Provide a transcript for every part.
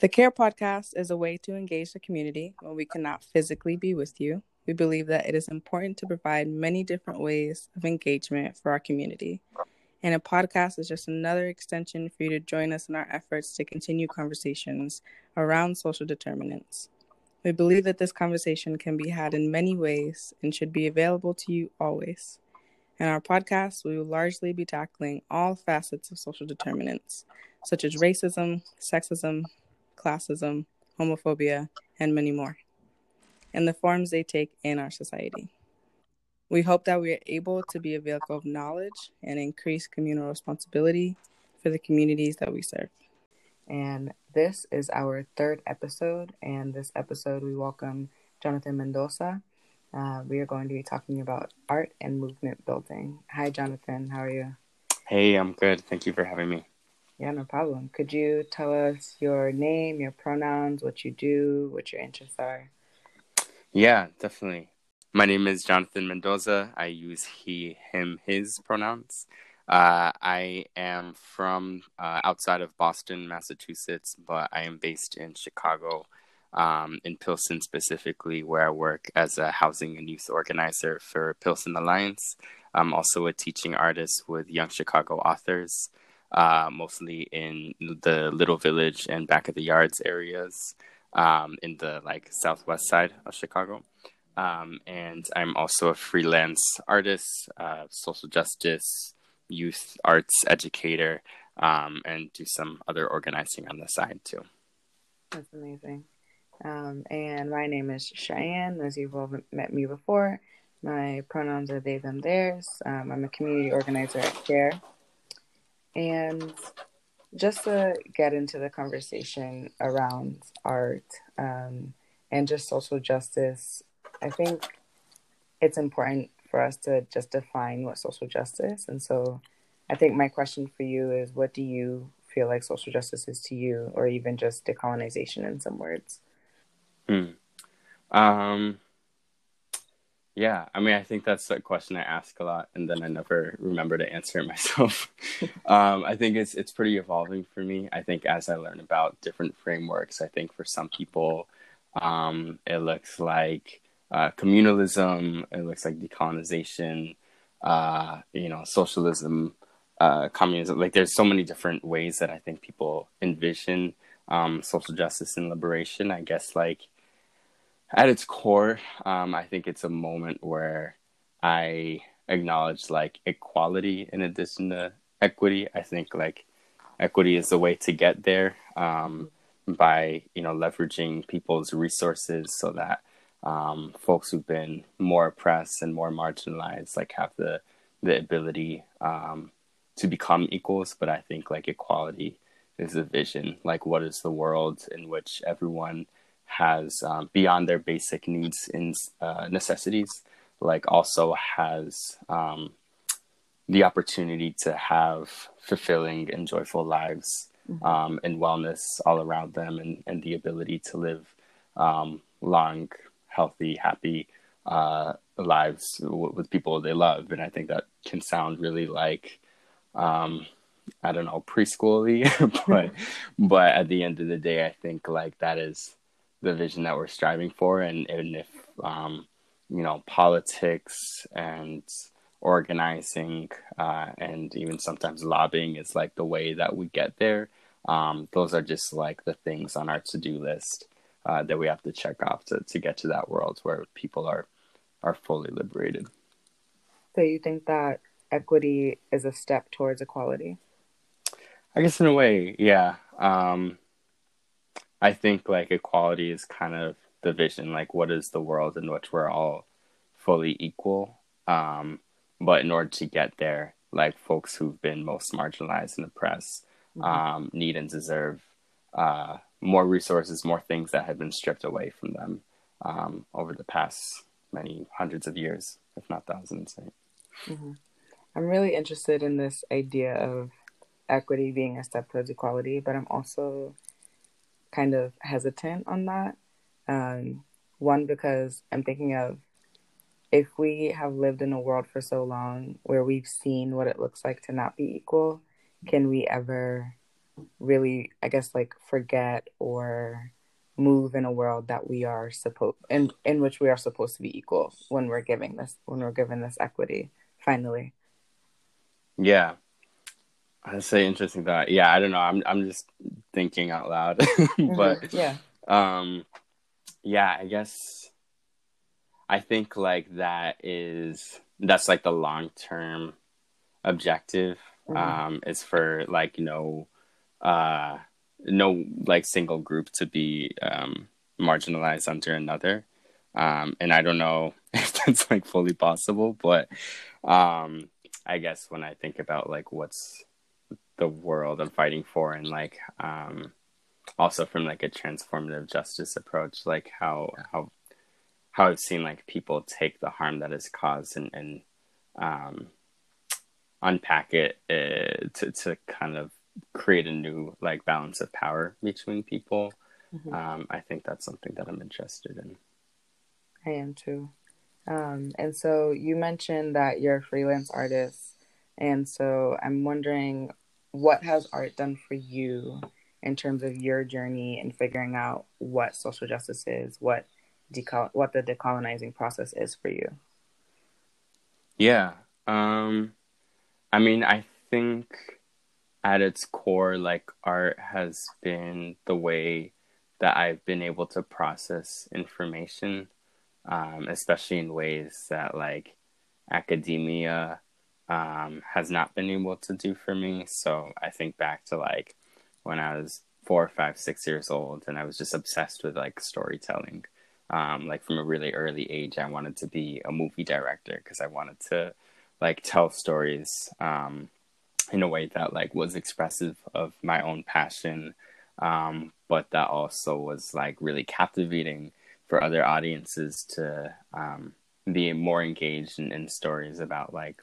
The CARE podcast is a way to engage the community when we cannot physically be with you. We believe that it is important to provide many different ways of engagement for our community. And a podcast is just another extension for you to join us in our efforts to continue conversations around social determinants. We believe that this conversation can be had in many ways and should be available to you always. In our podcast, we will largely be tackling all facets of social determinants, such as racism, sexism, classism, homophobia, and many more, and the forms they take in our society. We hope that we are able to be a vehicle of knowledge and increase communal responsibility for the communities that we serve. And this is our third episode, and this episode we welcome Jonathan Mendoza. Uh, we are going to be talking about art and movement building. Hi, Jonathan. How are you? Hey, I'm good. Thank you for having me. Yeah, no problem. Could you tell us your name, your pronouns, what you do, what your interests are? Yeah, definitely. My name is Jonathan Mendoza. I use he, him, his pronouns. Uh, I am from uh, outside of Boston, Massachusetts, but I am based in Chicago, um, in Pilsen specifically, where I work as a housing and youth organizer for Pilsen Alliance. I'm also a teaching artist with Young Chicago Authors uh, mostly in the Little Village and Back of the Yards areas um, in the like southwest side of Chicago. Um, and I'm also a freelance artist, uh, social justice, youth arts educator, um, and do some other organizing on the side too. That's amazing. Um, and my name is Cheyenne, as you've all met me before. My pronouns are they, them, theirs. Um, I'm a community organizer at CARE, and just to get into the conversation around art um, and just social justice, I think it's important for us to just define what social justice. And so I think my question for you is what do you feel like social justice is to you, or even just decolonization in some words? Hmm. Um, yeah, I mean, I think that's a question I ask a lot, and then I never remember to answer it myself. um, I think it's it's pretty evolving for me. I think as I learn about different frameworks, I think for some people, um, it looks like uh, communalism, it looks like decolonization, uh, you know, socialism, uh, communism. Like, there's so many different ways that I think people envision um, social justice and liberation. I guess like at its core, um, I think it's a moment where I acknowledge like equality in addition to equity. I think like equity is the way to get there um, by you know leveraging people's resources so that um, folks who've been more oppressed and more marginalized like have the the ability um, to become equals. But I think like equality is a vision. Like what is the world in which everyone has um, beyond their basic needs and uh, necessities, like also has um, the opportunity to have fulfilling and joyful lives mm-hmm. um, and wellness all around them, and, and the ability to live um, long, healthy, happy uh, lives w- with people they love. And I think that can sound really like um, I don't know preschooly, but but at the end of the day, I think like that is the vision that we're striving for and, and if um, you know politics and organizing uh, and even sometimes lobbying is like the way that we get there um, those are just like the things on our to-do list uh, that we have to check off to, to get to that world where people are are fully liberated. So you think that equity is a step towards equality? I guess in a way yeah. Um, I think like equality is kind of the vision, like what is the world in which we're all fully equal. Um, but in order to get there, like folks who've been most marginalized and oppressed mm-hmm. um, need and deserve uh, more resources, more things that have been stripped away from them um, over the past many hundreds of years, if not thousands. Right? Mm-hmm. I'm really interested in this idea of equity being a step towards equality, but I'm also kind of hesitant on that. Um, one, because I'm thinking of if we have lived in a world for so long where we've seen what it looks like to not be equal, can we ever really, I guess, like forget or move in a world that we are supposed in in which we are supposed to be equal when we're giving this when we're given this equity finally yeah i'd say interesting thought yeah i don't know i'm i'm just thinking out loud but mm-hmm. yeah um yeah i guess i think like that is that's like the long term objective mm-hmm. um is for like you know uh no like single group to be um, marginalized under another. Um, and I don't know if that's like fully possible, but um, I guess when I think about like what's the world I'm fighting for, and like um, also from like a transformative justice approach, like how how how I've seen like people take the harm that is caused and and um, unpack it uh, to to kind of create a new like balance of power between people. Mm-hmm. Um, I think that's something that I'm interested in. I am too. Um, and so you mentioned that you're a freelance artist, and so I'm wondering what has art done for you in terms of your journey in figuring out what social justice is, what decol- what the decolonizing process is for you. Yeah. Um, I mean, I think at its core, like art has been the way that I've been able to process information, um, especially in ways that like academia um, has not been able to do for me. So I think back to like when I was four, five, six years old, and I was just obsessed with like storytelling. Um, like from a really early age, I wanted to be a movie director because I wanted to like tell stories um, in a way that like was expressive of my own passion um, but that also was like really captivating for other audiences to um, be more engaged in, in, stories about like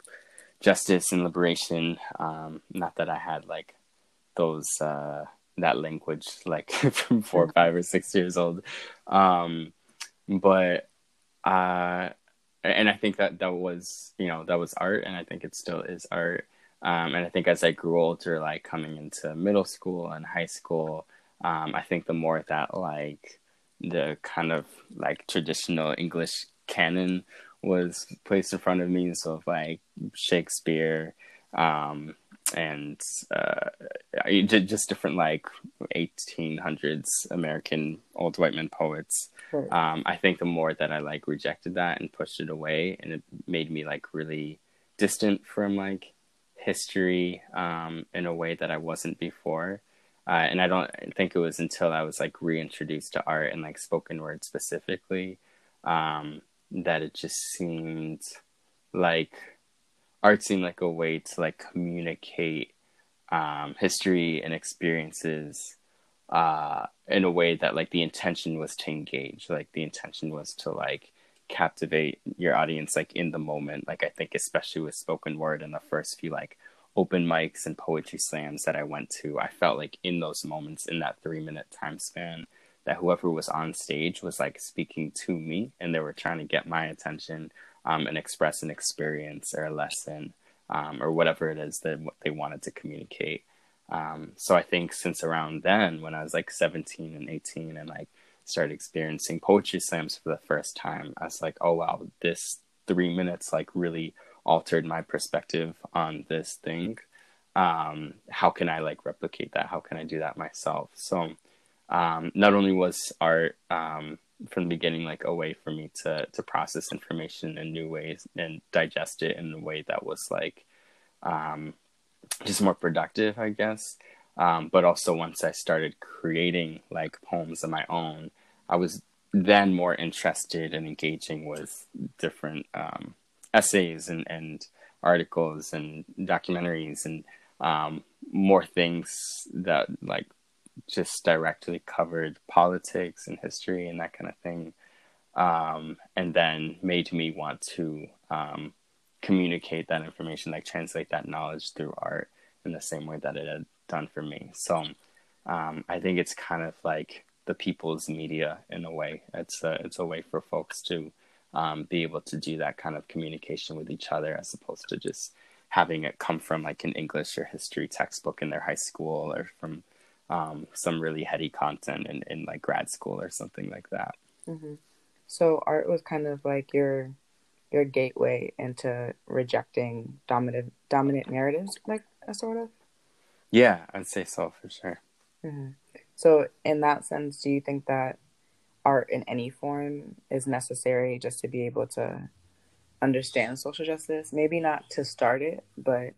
justice and liberation. Um, not that i had like those uh, that language like from four five or six years old. Um, but uh, and i think that that was you know that was art and i think it still is art. Um, and I think as I grew older, like coming into middle school and high school, um, I think the more that like the kind of like traditional English canon was placed in front of me, so like Shakespeare, um, and uh, just different like 1800s American old white men poets. Right. Um, I think the more that I like rejected that and pushed it away, and it made me like really distant from like history um, in a way that I wasn't before. Uh, and I don't think it was until I was like reintroduced to art and like spoken word specifically um, that it just seemed like art seemed like a way to like communicate um, history and experiences uh, in a way that like the intention was to engage, like the intention was to like captivate your audience like in the moment. Like i think especially with spoken word in the first few like open mics and poetry slams that i went to i felt like in those moments in that three minute time span that whoever was on stage was like speaking to me and they were trying to get my attention um, and express an experience or a lesson um, or whatever it is that they wanted to communicate um, so i think since around then when i was like 17 and 18 and like started experiencing poetry slams for the first time, I was like, oh wow, this three minutes like really altered my perspective on this thing. Um, how can I like replicate that? How can I do that myself? So um, not only was art um, from the beginning like a way for me to to process information in new ways and digest it in a way that was like um, just more productive, I guess. Um, but also once I started creating like poems of my own, I was then more interested in engaging with different um, essays and, and articles and documentaries and um, more things that like just directly covered politics and history and that kind of thing. Um, and then made me want to um, communicate that information, like translate that knowledge through art in the same way that it had done for me. So um, I think it's kind of like the people's media in a way. It's a, it's a way for folks to um, be able to do that kind of communication with each other as opposed to just having it come from like an English or history textbook in their high school or from um, some really heady content in, in like grad school or something like that. Mm-hmm. So art was kind of like your your gateway into rejecting dominant dominant narratives, like a sort of. Yeah, I'd say so for sure. Mm-hmm. So, in that sense, do you think that art in any form is necessary just to be able to understand social justice? Maybe not to start it, but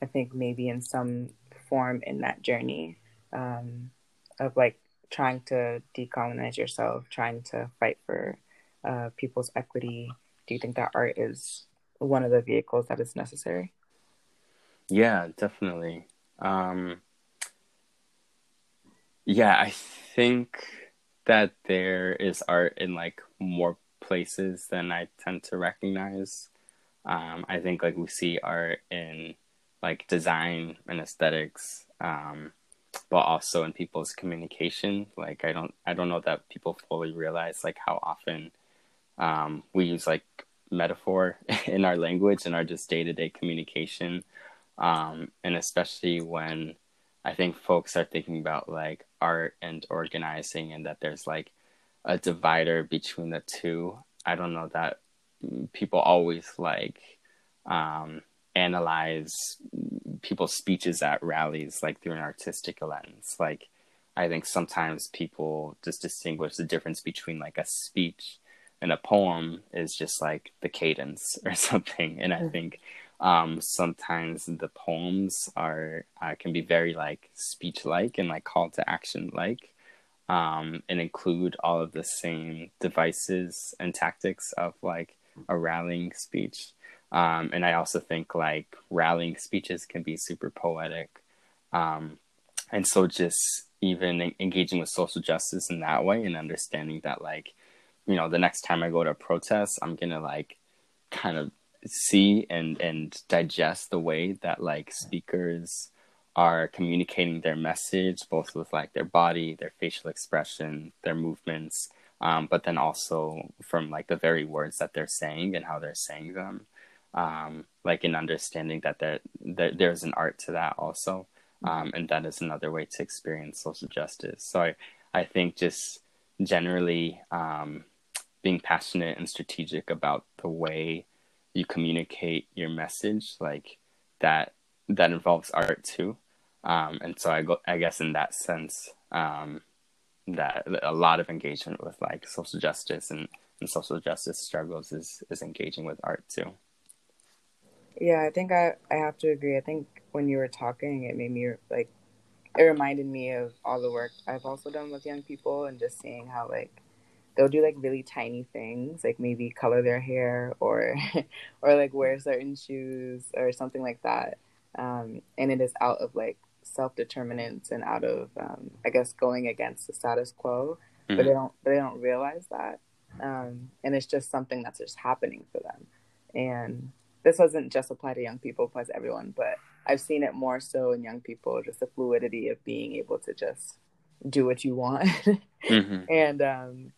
I think maybe in some form in that journey um, of like trying to decolonize yourself, trying to fight for uh, people's equity. Do you think that art is one of the vehicles that is necessary? Yeah, definitely. Um, yeah, I think that there is art in like more places than I tend to recognize. Um, I think like we see art in like design and aesthetics, um, but also in people's communication. Like I don't I don't know that people fully realize like how often um, we use like metaphor in our language and our just day to day communication, um, and especially when I think folks are thinking about like art and organizing, and that there's like a divider between the two. I don't know that people always like um, analyze people's speeches at rallies like through an artistic lens. Like I think sometimes people just distinguish the difference between like a speech and a poem is just like the cadence or something. And I think um, sometimes the poems are uh, can be very like speech like and like call to action like um, and include all of the same devices and tactics of like a rallying speech um, and i also think like rallying speeches can be super poetic. Um, and so just even engaging with social justice in that way and understanding that like you know the next time i go to a protest i'm gonna like kind of see and and digest the way that like speakers are communicating their message both with like their body their facial expression their movements um, but then also from like the very words that they're saying and how they're saying them um, like in understanding that there, there's an art to that also. Um, and that is another way to experience social justice. So i, I think just generally um, being passionate and strategic about the way you communicate your message like that that involves art too. Um, and so i go i guess in that sense um, that a lot of engagement with like social justice and, and social justice struggles is is engaging with art too yeah i think i i have to agree. I think when you were talking it made me like it reminded me of all the work i've also done with young people and just seeing how like they'll do like really tiny things like maybe color their hair or or like wear certain shoes or something like that. Um, and it is out of like self-determinance and out of um, i guess going against the status quo mm-hmm. but they don't they don't realize that. Um, and it's just something that's just happening for them. And this doesn't just apply to young people applies to everyone but i've seen it more so in young people just the fluidity of being able to just do what you want mm-hmm. and um,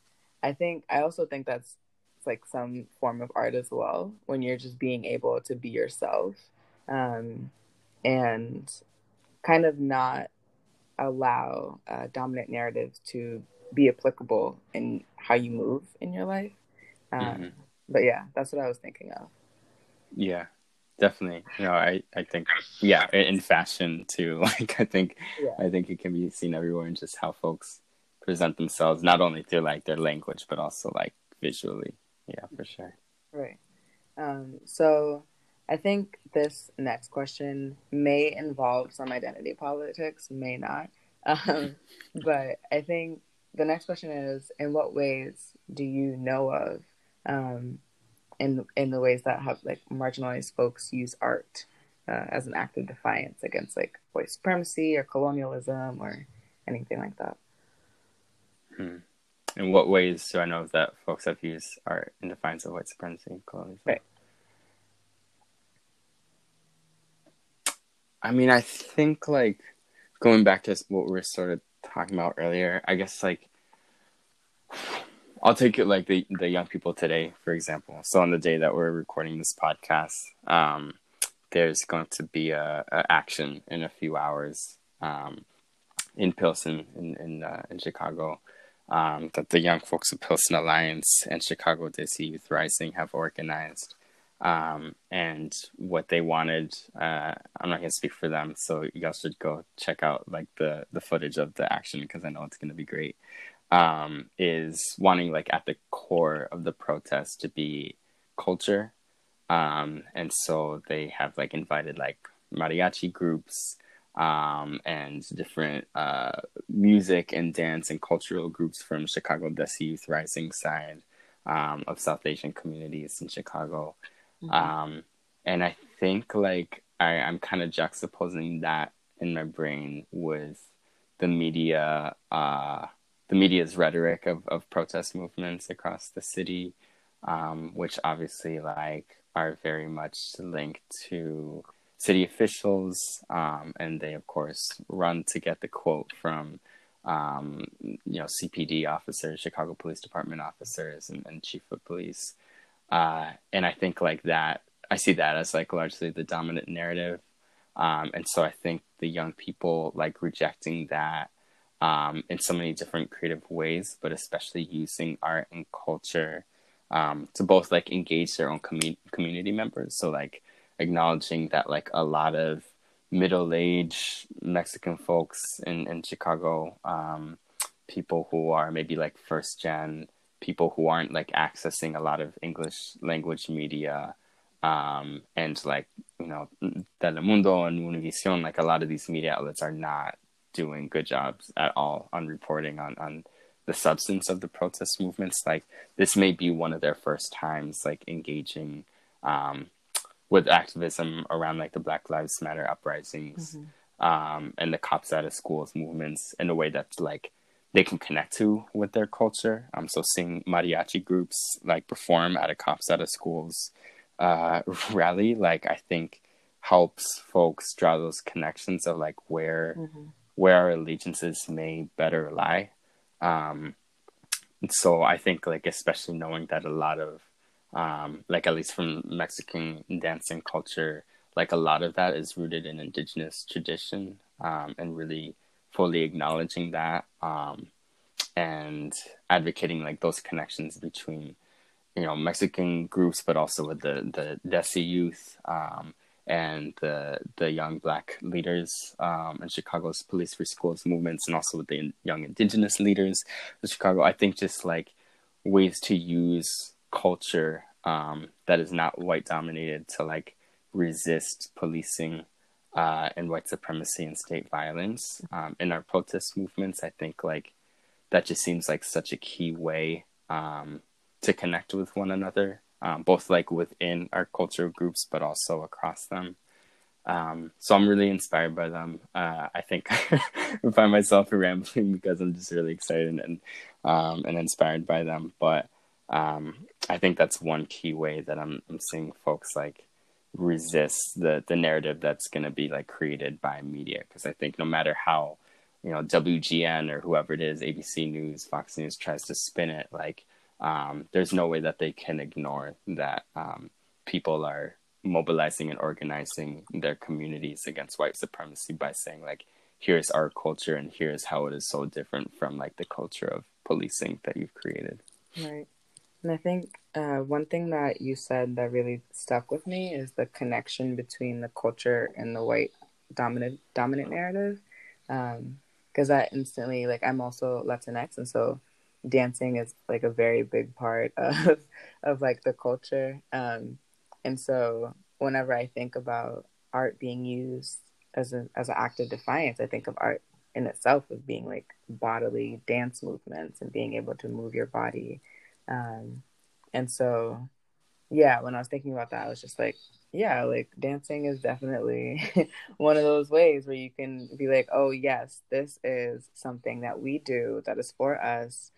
I think I also think that's like some form of art as well when you're just being able to be yourself um, and kind of not allow uh, dominant narratives to be applicable in how you move in your life. Um, mm-hmm. But yeah, that's what I was thinking of. Yeah, definitely. You know, I, I think, yeah, in fashion too. Like, I think, yeah. I think it can be seen everywhere in just how folks present themselves not only through like their language but also like visually yeah for sure right um, so i think this next question may involve some identity politics may not um, but i think the next question is in what ways do you know of um, in in the ways that have like marginalized folks use art uh, as an act of defiance against like white supremacy or colonialism or anything like that Hmm. In what ways do I know that folks have used art in defiance of white supremacy and colonialism? Right. I mean, I think like going back to what we were sort of talking about earlier. I guess like I'll take it like the the young people today, for example. So on the day that we're recording this podcast, um, there's going to be a, a, action in a few hours um, in Pilsen in in, uh, in Chicago um, that the Young Folks of Pilsen Alliance and Chicago Desi Youth Rising have organized. Um, and what they wanted, uh, I'm not going to speak for them, so y'all should go check out like the the footage of the action because I know it's going to be great. Um, is wanting like at the core of the protest to be culture, um, and so they have like invited like mariachi groups, um, and different uh, music and dance and cultural groups from Chicago Desi Youth Rising side um, of South Asian communities in Chicago. Mm-hmm. Um, and I think like I, I'm kind of juxtaposing that in my brain with the media, uh, the media's rhetoric of, of protest movements across the city, um, which obviously like are very much linked to city officials, um, and they of course run to get the quote from um, you know CPD officers, Chicago Police Department officers, and, and chief of police. Uh, and I think like that, I see that as like largely the dominant narrative. Um, and so I think the young people like rejecting that um, in so many different creative ways, but especially using art and culture um, to both like engage their own com- community members. So like acknowledging that like a lot of middle-aged Mexican folks in in Chicago, um, people who are maybe like first gen, people who aren't like accessing a lot of English language media, um, and like you know Telemundo and Univision, like a lot of these media outlets are not doing good jobs at all on reporting on on the substance of the protest movements. Like this may be one of their first times like engaging um, with activism around like the Black Lives Matter uprisings mm-hmm. um, and the cops out of schools movements in a way that's like they can connect to with their culture. Um, so seeing mariachi groups like perform at a cops out of schools uh, rally, like I think helps folks draw those connections of like where mm-hmm. Where our allegiances may better lie. Um, so I think like especially knowing that a lot of um, like at least from Mexican dancing culture, like a lot of that is rooted in indigenous tradition um, and really fully acknowledging that um, and advocating like those connections between you know Mexican groups, but also with the the Desi youth um, and the the young Black leaders um, and Chicago's Police Free Schools movements, and also with the young Indigenous leaders of Chicago. I think just like ways to use culture um, that is not white dominated to like resist policing uh, and white supremacy and state violence um, in our protest movements. I think like that just seems like such a key way um, to connect with one another, um, both like within our cultural groups, but also across them. Um, so I'm really inspired by them. Uh, I think I find myself rambling because I'm just really excited and um, and inspired by them. But um, I think that's one key way that I'm, I'm seeing folks like resist the the narrative that's going to be like created by media because I think no matter how you know WGN or whoever it is, ABC News, Fox News tries to spin it, like um, there's no way that they can ignore that um, people are mobilizing and organizing their communities against white supremacy by saying like here's our culture and here's how it is so different from like the culture of policing that you've created. Right. And I think uh, one thing that you said that really stuck with me is the connection between the culture and the white dominant dominant narrative. Because um, that instantly, like, I'm also Latinx, and so dancing is like a very big part of of like the culture. Um, and so whenever I think about art being used as a as an act of defiance, I think of art in itself as being like bodily dance movements and being able to move your body um, and so, yeah, when I was thinking about that, I was just like, yeah, like dancing is definitely one of those ways where you can be like, oh, yes, this is something that we do that is for us,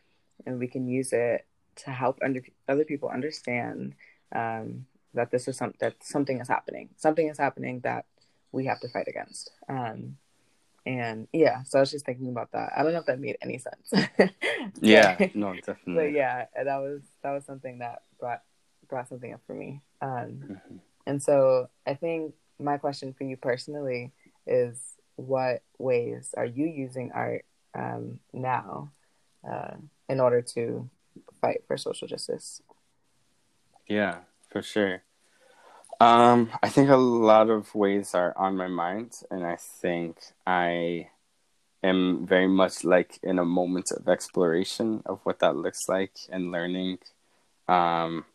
and we can use it to help under- other people understand um, that this is some- that something is happening. Something is happening that we have to fight against. Um, and yeah, so I was just thinking about that. I don't know if that made any sense. yeah, no, definitely. But yeah, that was that was something that brought brought something up for me. Um, mm-hmm. And so I think my question for you personally is what ways are you using art um, now uh, in order to fight for social justice? Yeah, for sure. Um, I think a lot of ways are on my mind, and I think I am very much like in a moment of exploration of what that looks like and learning. Um,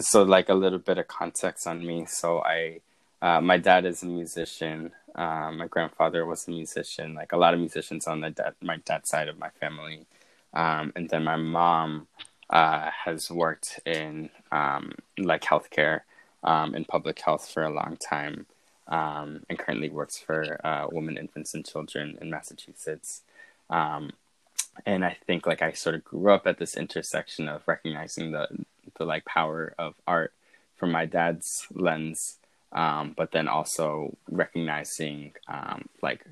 so, like a little bit of context on me. So, I, uh, my dad is a musician. Um, my grandfather was a musician. Like a lot of musicians on the dad, my dad's side of my family, um, and then my mom uh, has worked in um, like healthcare um, in public health for a long time um, and currently works for uh, women, infants, and children in Massachusetts. Um, and I think like I sort of grew up at this intersection of recognizing the the like power of art from my dad's lens, um, but then also recognizing um, like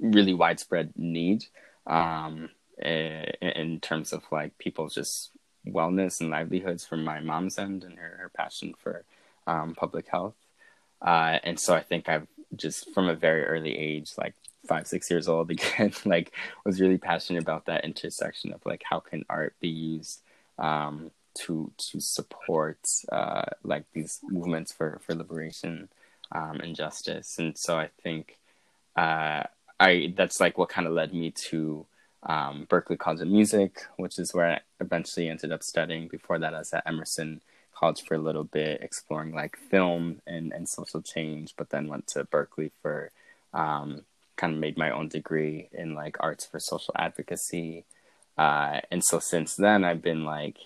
really widespread need um, in, terms of like people's just wellness and livelihoods from my mom's end and her, her passion for um, public health. Uh, and so I think I've just from a very early age, like five, six years old again, like was really passionate about that intersection of like how can art be used um, to to support uh, like these movements for for liberation um, and justice. And so I think uh, I that's like what kind of led me to um, Berklee College of Music, which is where I eventually ended up studying. Before that, I was at Emerson college for a little bit, exploring like film and, and social change, but then went to Berklee for um, kind of made my own degree in like arts for social advocacy. Uh, and so since then, I've been like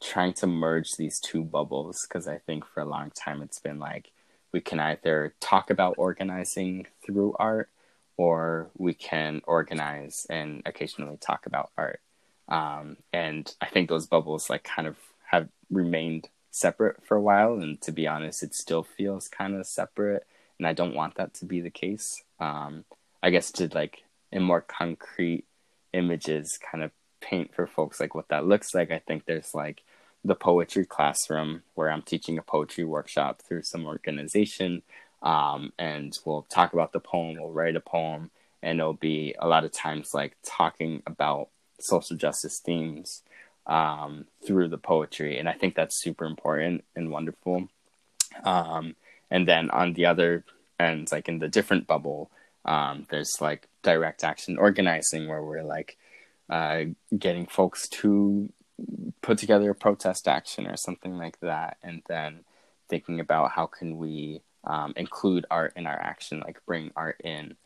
trying to merge these two bubbles because I think for a long time it's been like we can either talk about organizing through art or we can organize and occasionally talk about art. Um, and I think those bubbles like kind of have remained separate for a while. And to be honest it still feels kind of separate and i don't want that to be the case. Um, i guess to like in more concrete images kind of paint for folks like what that looks like i think there's like the poetry classroom where i'm teaching a poetry workshop through some organization um, and we'll talk about the poem we'll write a poem and it'll be a lot of times like talking about social justice themes um, through the poetry. And I think that's super important and wonderful. Um, and then on the other end, like in the different bubble, um, there's like direct action organizing where we're like uh, getting folks to put together a protest action or something like that. And then thinking about how can we um, include art in our action, like bring art in.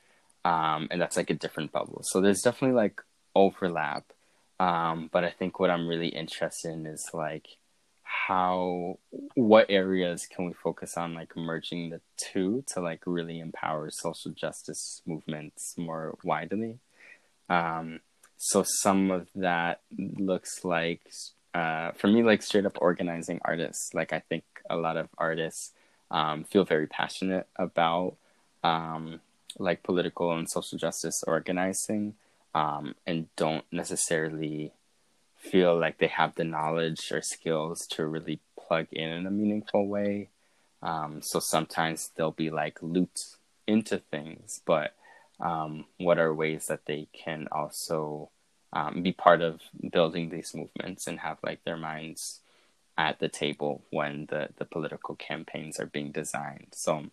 Um, and that's like a different bubble. So there's definitely like overlap um, but I think what I'm really interested in is like how what areas can we focus on like merging the two to like really empower social justice movements more widely. Um, so some of that looks like uh, for me like straight up organizing artists. Like I think a lot of artists um, feel very passionate about um, like political and social justice organizing um, and don't necessarily feel like they have the knowledge or skills to really plug in in a meaningful way. Um, so sometimes they'll be like looped into things, but um, what are ways that they can also um, be part of building these movements and have like their minds at the table when the, the political campaigns are being designed. So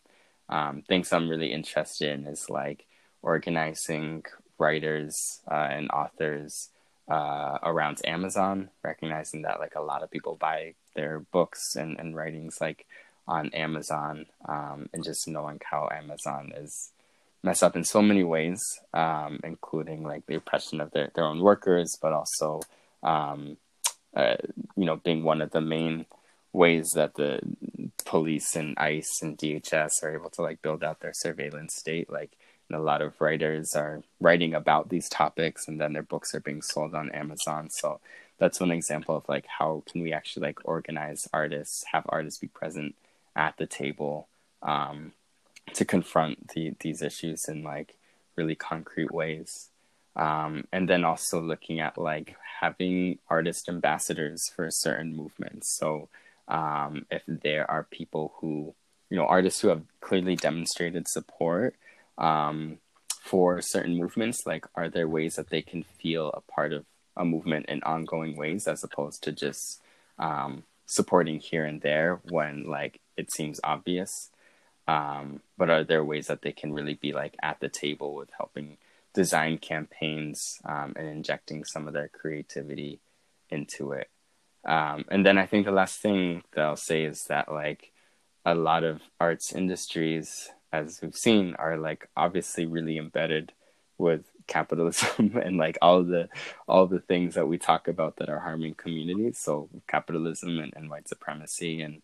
um, things I'm really interested in is like organizing writers uh, and authors uh, around Amazon, recognizing that like a lot of people buy their books and, and writings like on Amazon, um, and just knowing how Amazon is messed up in so many ways, um, including like the oppression of their, their own workers, but also, um, uh, you know, being one of the main ways that the police and ICE and DHS are able to like build out their surveillance state. Like and a lot of writers are writing about these topics and then their books are being sold on amazon so that's one example of like how can we actually like organize artists have artists be present at the table um, to confront the, these issues in like really concrete ways um, and then also looking at like having artist ambassadors for certain movements. So um, if there are people who you know artists who have clearly demonstrated support um, for certain movements like are there ways that they can feel a part of a movement in ongoing ways as opposed to just um, supporting here and there when like it seems obvious? Um, but are there ways that they can really be like at the table with helping design campaigns um, and injecting some of their creativity into it. Um, and then i think the last thing that i'll say is that like a lot of arts industries as we've seen are like obviously really embedded with capitalism and like all the all the things that we talk about that are harming communities. So capitalism and, and white supremacy and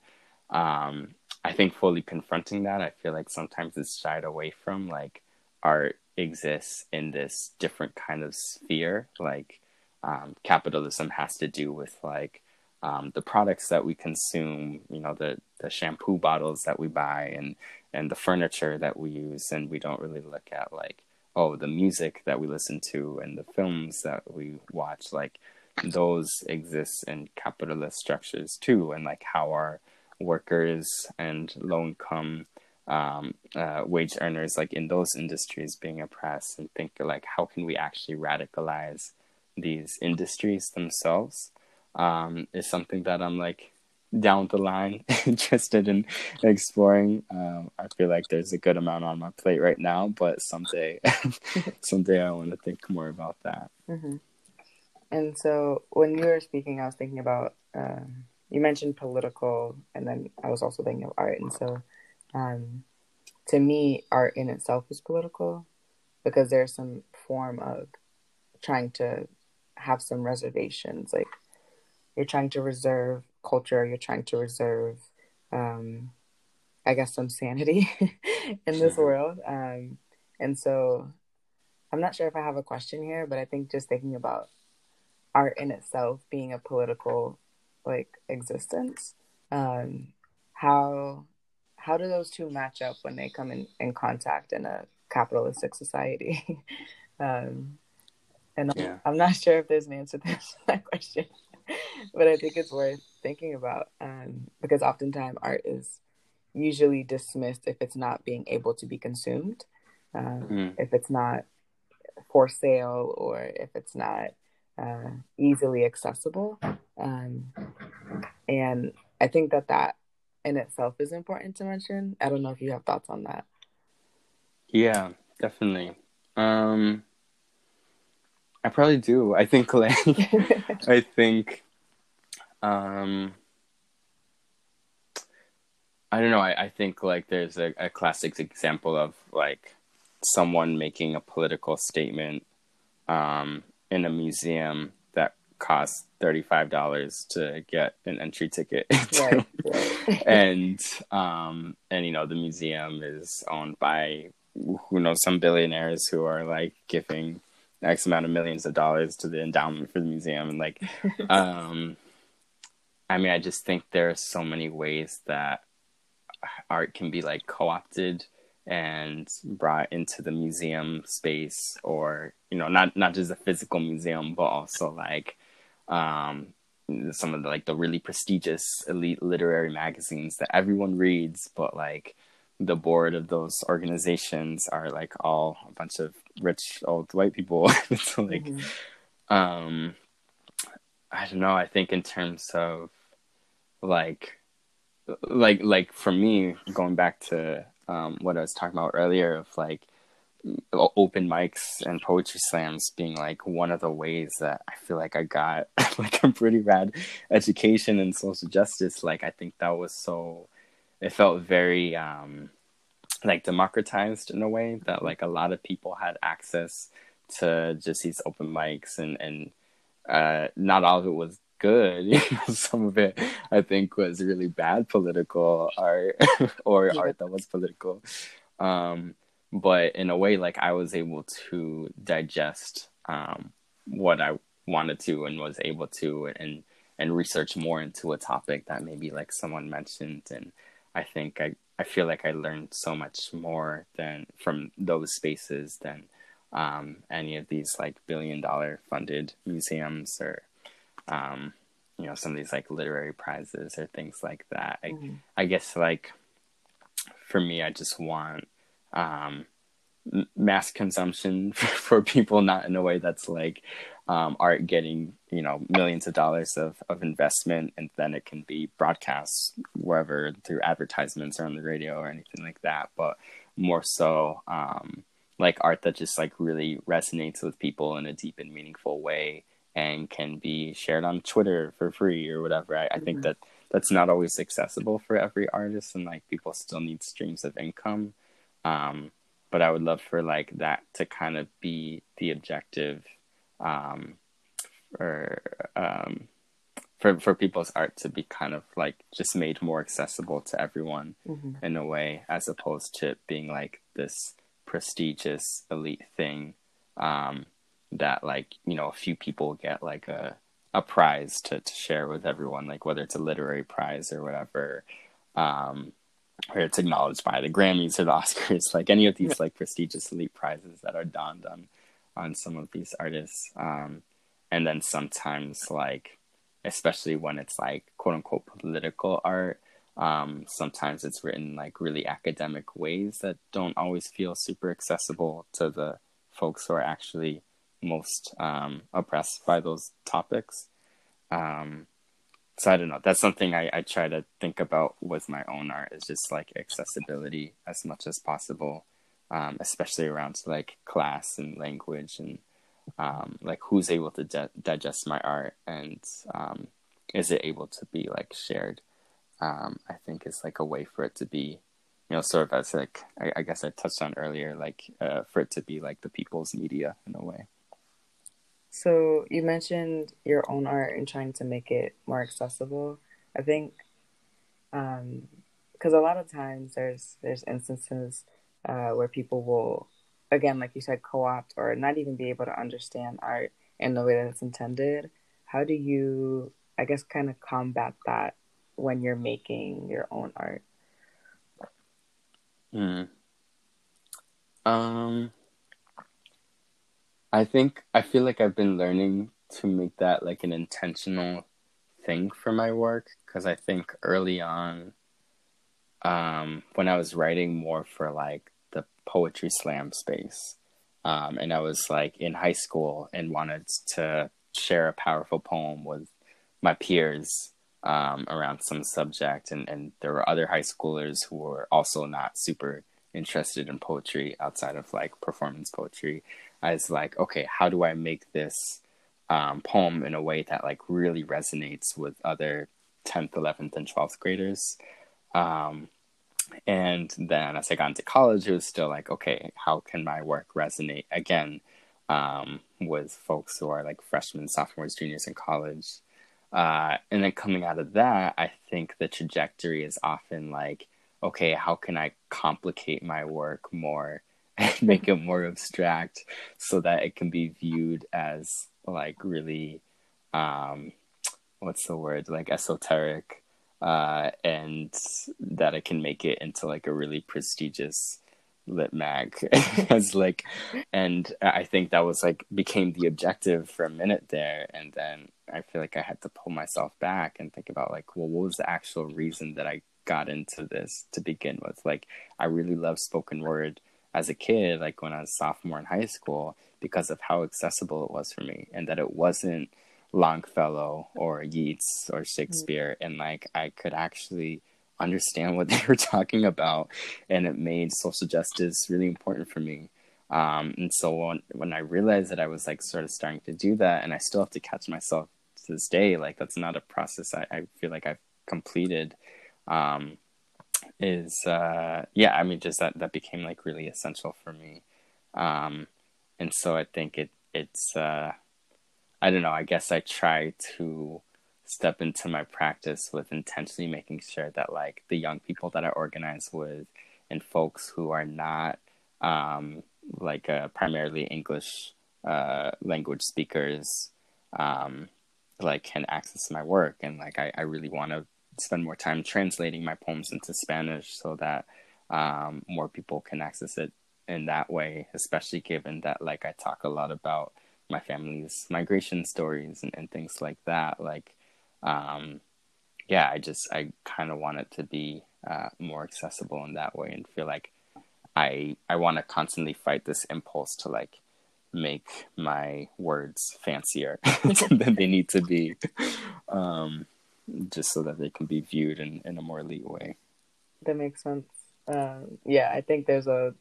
um, i think fully confronting that i feel like sometimes it's shied away from like art exists in this different kind of sphere like um, capitalism has to do with like um, the products that we consume you know the the shampoo bottles that we buy and and the furniture that we use and we don't really look at like oh the music that we listen to and the films that we watch like those exist in capitalist structures too and like how our workers and low income um, uh, wage earners like in those industries being oppressed and think like how can we actually radicalize these industries themselves um, is something that i'm like down the line interested in exploring. Um, I feel like there's a good amount on my plate right now, but someday, someday I want to think more about that. Mm-hmm. And so, when you were speaking, I was thinking about um, you mentioned political, and then I was also thinking of art. And so, um, to me, art in itself is political because there's some form of trying to have some reservations, like you're trying to reserve culture you're trying to reserve um, i guess some sanity in this world. Um, and so i'm not sure if i have a question here but i think just thinking about art in itself being a political like existence um, how how do those two match up when they come in, in contact in a capitalistic society um, and yeah. I'm, I'm not sure if there's an answer to that question but I think it's worth thinking about um, because oftentimes art is usually dismissed if it's not being able to be consumed, um, mm. if it's not for sale, or if it's not uh, easily accessible. Um, and I think that that in itself is important to mention. I don't know if you have thoughts on that. Yeah, definitely. Um, I probably do. I think like I think um I don't know, I, I think like there's a, a classic example of like someone making a political statement um in a museum that costs thirty-five dollars to get an entry ticket, right, right. and um, and you know the museum is owned by who knows some billionaires who are like giving X amount of millions of dollars to the endowment for the museum. And like, um, I mean, I just think there are so many ways that art can be like co-opted and brought into the museum space or, you know, not, not just a physical museum, but also like, um, some of the like the really prestigious elite literary magazines that everyone reads, but like the board of those organizations are like all a bunch of rich old white people. so like, mm-hmm. um, I don't know. I think in terms of like, like, like for me, going back to um, what I was talking about earlier of like open mics and poetry slams being like one of the ways that I feel like I got like a pretty rad education in social justice. Like, I think that was so it felt very um like democratized in a way that like a lot of people had access to just these open mics and and uh not all of it was good some of it i think was really bad political art or yeah. art that was political um but in a way like i was able to digest um what i wanted to and was able to and and research more into a topic that maybe like someone mentioned and i think i i feel like i learned so much more than from those spaces than um, any of these like billion dollar funded museums or um, you know some of these like literary prizes or things like that I, mm-hmm. I guess like for me, I just want um, mass consumption for people, not in a way that's like um, art getting you know millions of dollars of, of investment, and then it can be broadcast wherever through advertisements or on the radio or anything like that. But more so, um, like art that just like really resonates with people in a deep and meaningful way and can be shared on Twitter for free or whatever. I, I mm-hmm. think that that's not always accessible for every artist, and like people still need streams of income. Um, but I would love for like that to kind of be the objective, um, or um, for for people's art to be kind of like just made more accessible to everyone mm-hmm. in a way, as opposed to being like this prestigious elite thing um, that like you know a few people get like a a prize to, to share with everyone, like whether it's a literary prize or whatever, um, or it's acknowledged by the Grammys or the Oscars, like any of these like prestigious elite prizes that are donned on on some of these artists. Um, and then sometimes like, especially when it's like quote unquote political art, um, sometimes it's written like really academic ways that don't always feel super accessible to the folks who are actually most um, oppressed by those topics. Um, so I don't know. That's something I, I try to think about with my own art is just like accessibility as much as possible, um, especially around like class and language and um, like who's able to di- digest my art and um, is it able to be like shared. Um, I think is like a way for it to be, you know, sort of as like I, I guess I touched on earlier, like uh, for it to be like the people's media in a way. So you mentioned your own art and trying to make it more accessible. I think because um, a lot of times there's there's instances uh, where people will, again, like you said, co-opt or not even be able to understand art in the way that it's intended. How do you, I guess, kind of combat that when you're making your own art? Hmm. Um I think I feel like I've been learning to make that like an intentional thing for my work because I think early on, um, when I was writing more for like the poetry slam space, um, and I was like in high school and wanted to share a powerful poem with my peers um, around some subject, and, and there were other high schoolers who were also not super interested in poetry outside of like performance poetry as like, okay, how do I make this um, poem in a way that like really resonates with other 10th, 11th, and 12th graders? Um, and then as I got into college, it was still like, okay, how can my work resonate again um, with folks who are like freshmen, sophomores, juniors in college? Uh, and then coming out of that, I think the trajectory is often like, okay, how can I complicate my work more and make it more abstract so that it can be viewed as like really um what's the word? Like esoteric uh and that it can make it into like a really prestigious lit mag as like and i think that was like became the objective for a minute there and then i feel like i had to pull myself back and think about like well what was the actual reason that i got into this to begin with? Like i really love spoken word as a kid, like when I was sophomore in high school, because of how accessible it was for me, and that it wasn't Longfellow or Yeats or Shakespeare, mm-hmm. and like I could actually understand what they were talking about, and it made social justice really important for me. Um, and so when when I realized that I was like sort of starting to do that, and I still have to catch myself to this day, like that's not a process I, I feel like I've completed. Um, is uh yeah i mean just that that became like really essential for me. Um and so i think it it's uh i don't know i guess i try to step into my practice with intentionally making sure that like the young people that i organize with and folks who are not um like uh, primarily english uh language speakers um like can access my work. And like i, I really want to spend more time translating my poems into Spanish so that um, more people can access it in that way, especially given that like I talk a lot about my family's migration stories and, and things like that. Like, um, yeah, I just I kind of want it to be uh, more accessible in that way, and feel like I I want to constantly fight this impulse to like make my words fancier than they need to be, um, just so that they can be viewed in in a more elite way. That makes sense. Um, yeah, I think there's a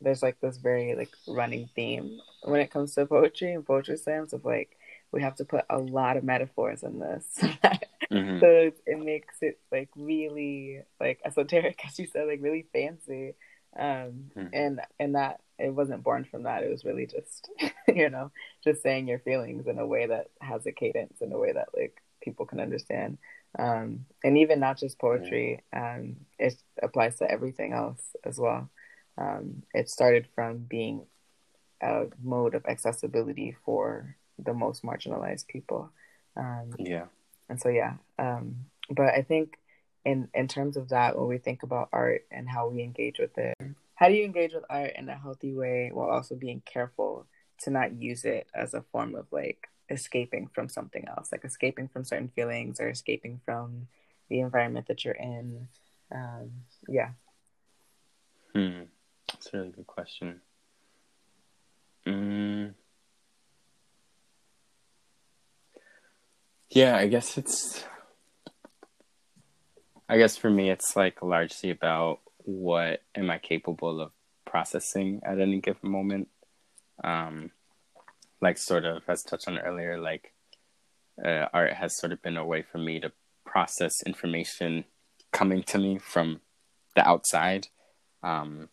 there's like this very like running theme when it comes to poetry and poetry slams of like we have to put a lot of metaphors in this mm-hmm. so it, it, makes it like really like esoteric as you said like really fancy um mm-hmm. and and that it wasn't born from that it was really just you know just saying your feelings in a way that has a cadence in a way that like people can understand um and even not just poetry um it applies to everything else as well um it started from being a mode of accessibility for the most marginalized people. Um, yeah. And so yeah, um, but I think in in terms of that, when we think about art and how we engage with it, how do you engage with art in a healthy way while also being careful to not use it as a form of like escaping from something else, like escaping from certain feelings or escaping from the environment that you're in? Um, yeah. Hmm. That's a really good question. Mm. Yeah, I guess it's. I guess for me, it's like largely about what am I capable of processing at any given moment. Um, like sort of as touched on earlier, like uh, art has sort of been a way for me to process information coming to me from the outside, um,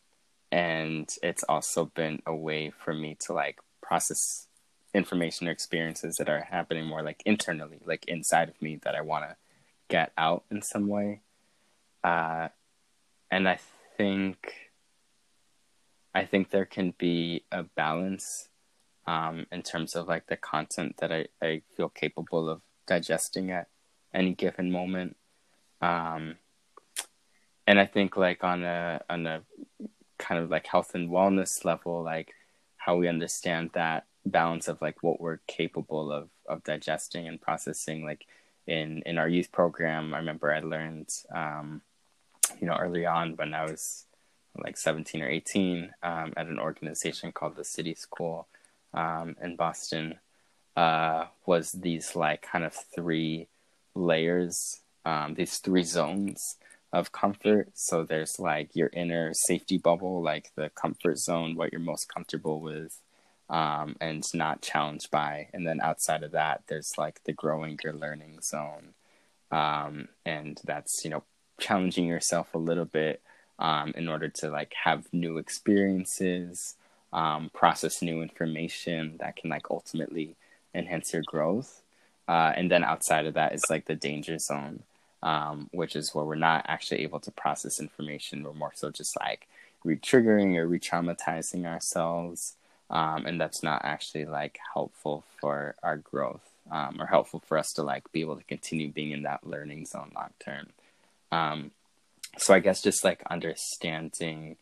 and it's also been a way for me to like process information or experiences that are happening more like internally, like inside of me that I want to get out in some way. Uh, and I think, I think there can be a balance um, in terms of like the content that I, I feel capable of digesting at any given moment. Um, and I think like on a on a kind of like health and wellness level, like how we understand that balance of like what we're capable of of digesting and processing like in in our youth program i remember i learned um, you know early on when i was like 17 or 18 um, at an organization called the city school um, in boston uh, was these like kind of three layers um, these three zones of comfort so there's like your inner safety bubble like the comfort zone what you're most comfortable with um, and not challenged by. And then outside of that, there's like the growing your learning zone. Um, and that's, you know, challenging yourself a little bit um, in order to like have new experiences, um, process new information that can like ultimately enhance your growth. Uh, and then outside of that is like the danger zone, um, which is where we're not actually able to process information. We're more so just like re triggering or re traumatizing ourselves um, and that's not actually like helpful for our growth um, or helpful for us to like be able to continue being in that learning zone long term um, so i guess just like understanding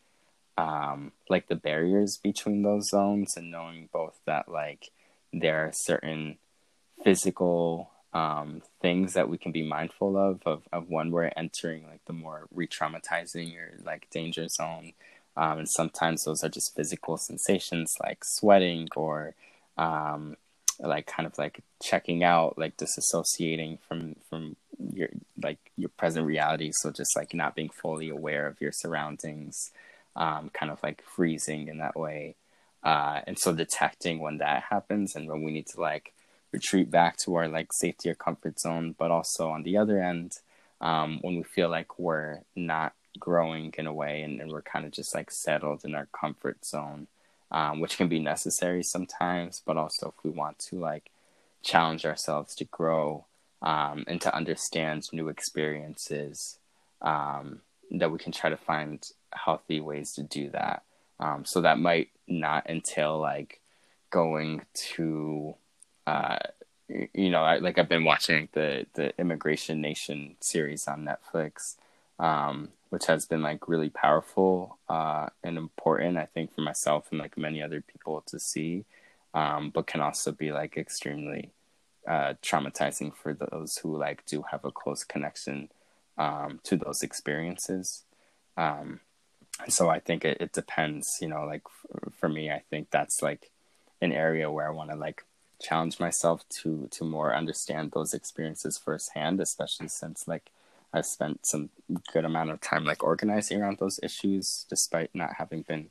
um, like the barriers between those zones and knowing both that like there are certain physical um, things that we can be mindful of, of of when we're entering like the more re-traumatizing or like danger zone um, and sometimes those are just physical sensations like sweating or um, like kind of like checking out, like disassociating from from your like your present reality. So just like not being fully aware of your surroundings, um, kind of like freezing in that way. Uh, and so detecting when that happens and when we need to like retreat back to our like safety or comfort zone, but also on the other end, um, when we feel like we're not growing in a way and, and we're kind of just like settled in our comfort zone um, which can be necessary sometimes but also if we want to like challenge ourselves to grow um, and to understand new experiences um, that we can try to find healthy ways to do that um, so that might not entail like going to uh, you know I, like i've been watching the the immigration nation series on netflix um, which has been like really powerful uh, and important, I think, for myself and like many other people to see, um, but can also be like extremely uh, traumatizing for those who like do have a close connection um, to those experiences. Um, so I think it, it depends, you know, like f- for me, I think that's like an area where I want to like challenge myself to to more understand those experiences firsthand, especially since like I've spent some good amount of time like organizing around those issues, despite not having been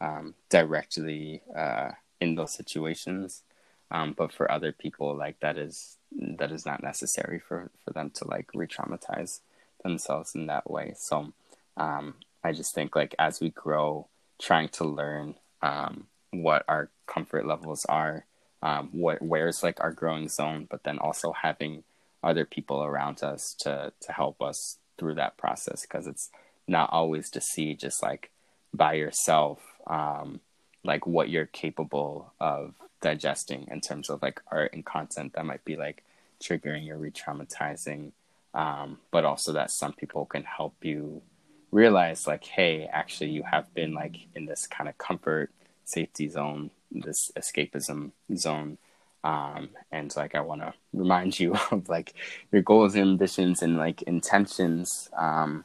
um, directly uh, in those situations. Um, but for other people, like that is that is not necessary for for them to like re-traumatize themselves in that way. So um, I just think like as we grow, trying to learn um, what our comfort levels are, um, what where's like our growing zone, but then also having other people around us to to help us through that process because it's not always to see just like by yourself um, like what you're capable of digesting in terms of like art and content that might be like triggering or re-traumatizing um, but also that some people can help you realize like hey actually you have been like in this kind of comfort safety zone this escapism zone um, and like i want to remind you of like your goals and ambitions and like intentions um,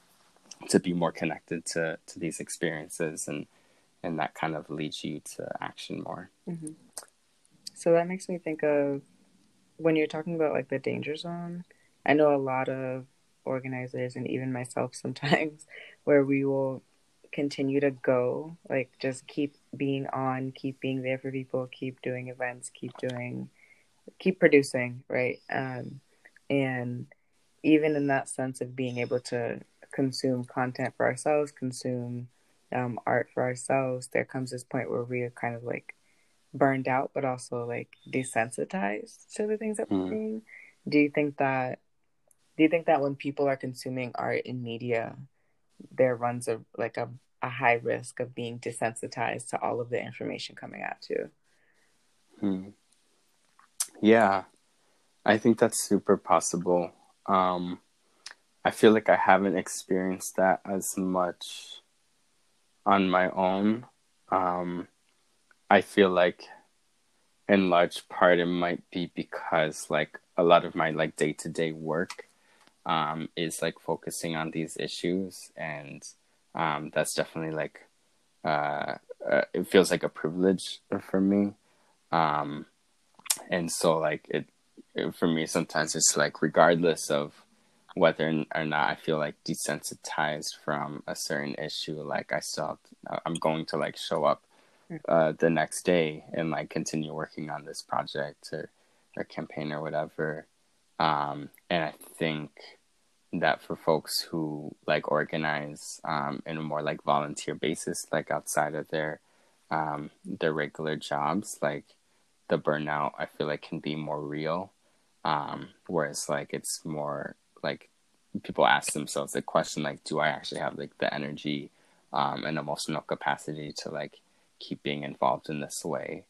to be more connected to to these experiences and and that kind of leads you to action more mm-hmm. so that makes me think of when you're talking about like the danger zone i know a lot of organizers and even myself sometimes where we will continue to go like just keep being on keep being there for people keep doing events keep doing keep producing right um and even in that sense of being able to consume content for ourselves consume um, art for ourselves there comes this point where we are kind of like burned out but also like desensitized to the things that we're seeing mm. do you think that do you think that when people are consuming art in media there runs a like a, a high risk of being desensitized to all of the information coming at you? Hmm. yeah. I think that's super possible. Um i feel like i haven't experienced that as much on my own. Um i feel like in large part it might be because like a lot of my like day-to-day work um, is like focusing on these issues, and um, that's definitely like uh, uh, it feels like a privilege for me, um, and so like it, it for me sometimes it's like regardless of whether or not I feel like desensitized from a certain issue, like I still I'm going to like show up mm. uh, the next day and like continue working on this project or or campaign or whatever. Um, and I think that for folks who like organize um, in a more like volunteer basis, like outside of their um, their regular jobs, like the burnout, I feel like can be more real. Um, whereas like it's more like people ask themselves the question like, do I actually have like the energy um, and emotional capacity to like keep being involved in this way?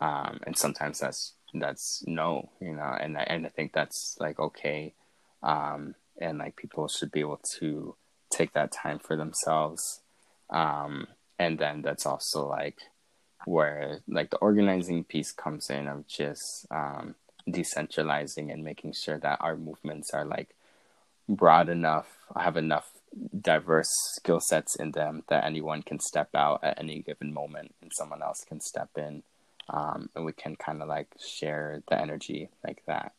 Um, and sometimes that's that's no, you know, and I, and I think that's like okay, um, and like people should be able to take that time for themselves, um, and then that's also like where like the organizing piece comes in of just um, decentralizing and making sure that our movements are like broad enough, have enough diverse skill sets in them that anyone can step out at any given moment and someone else can step in um, and we can kind of like share the energy like that.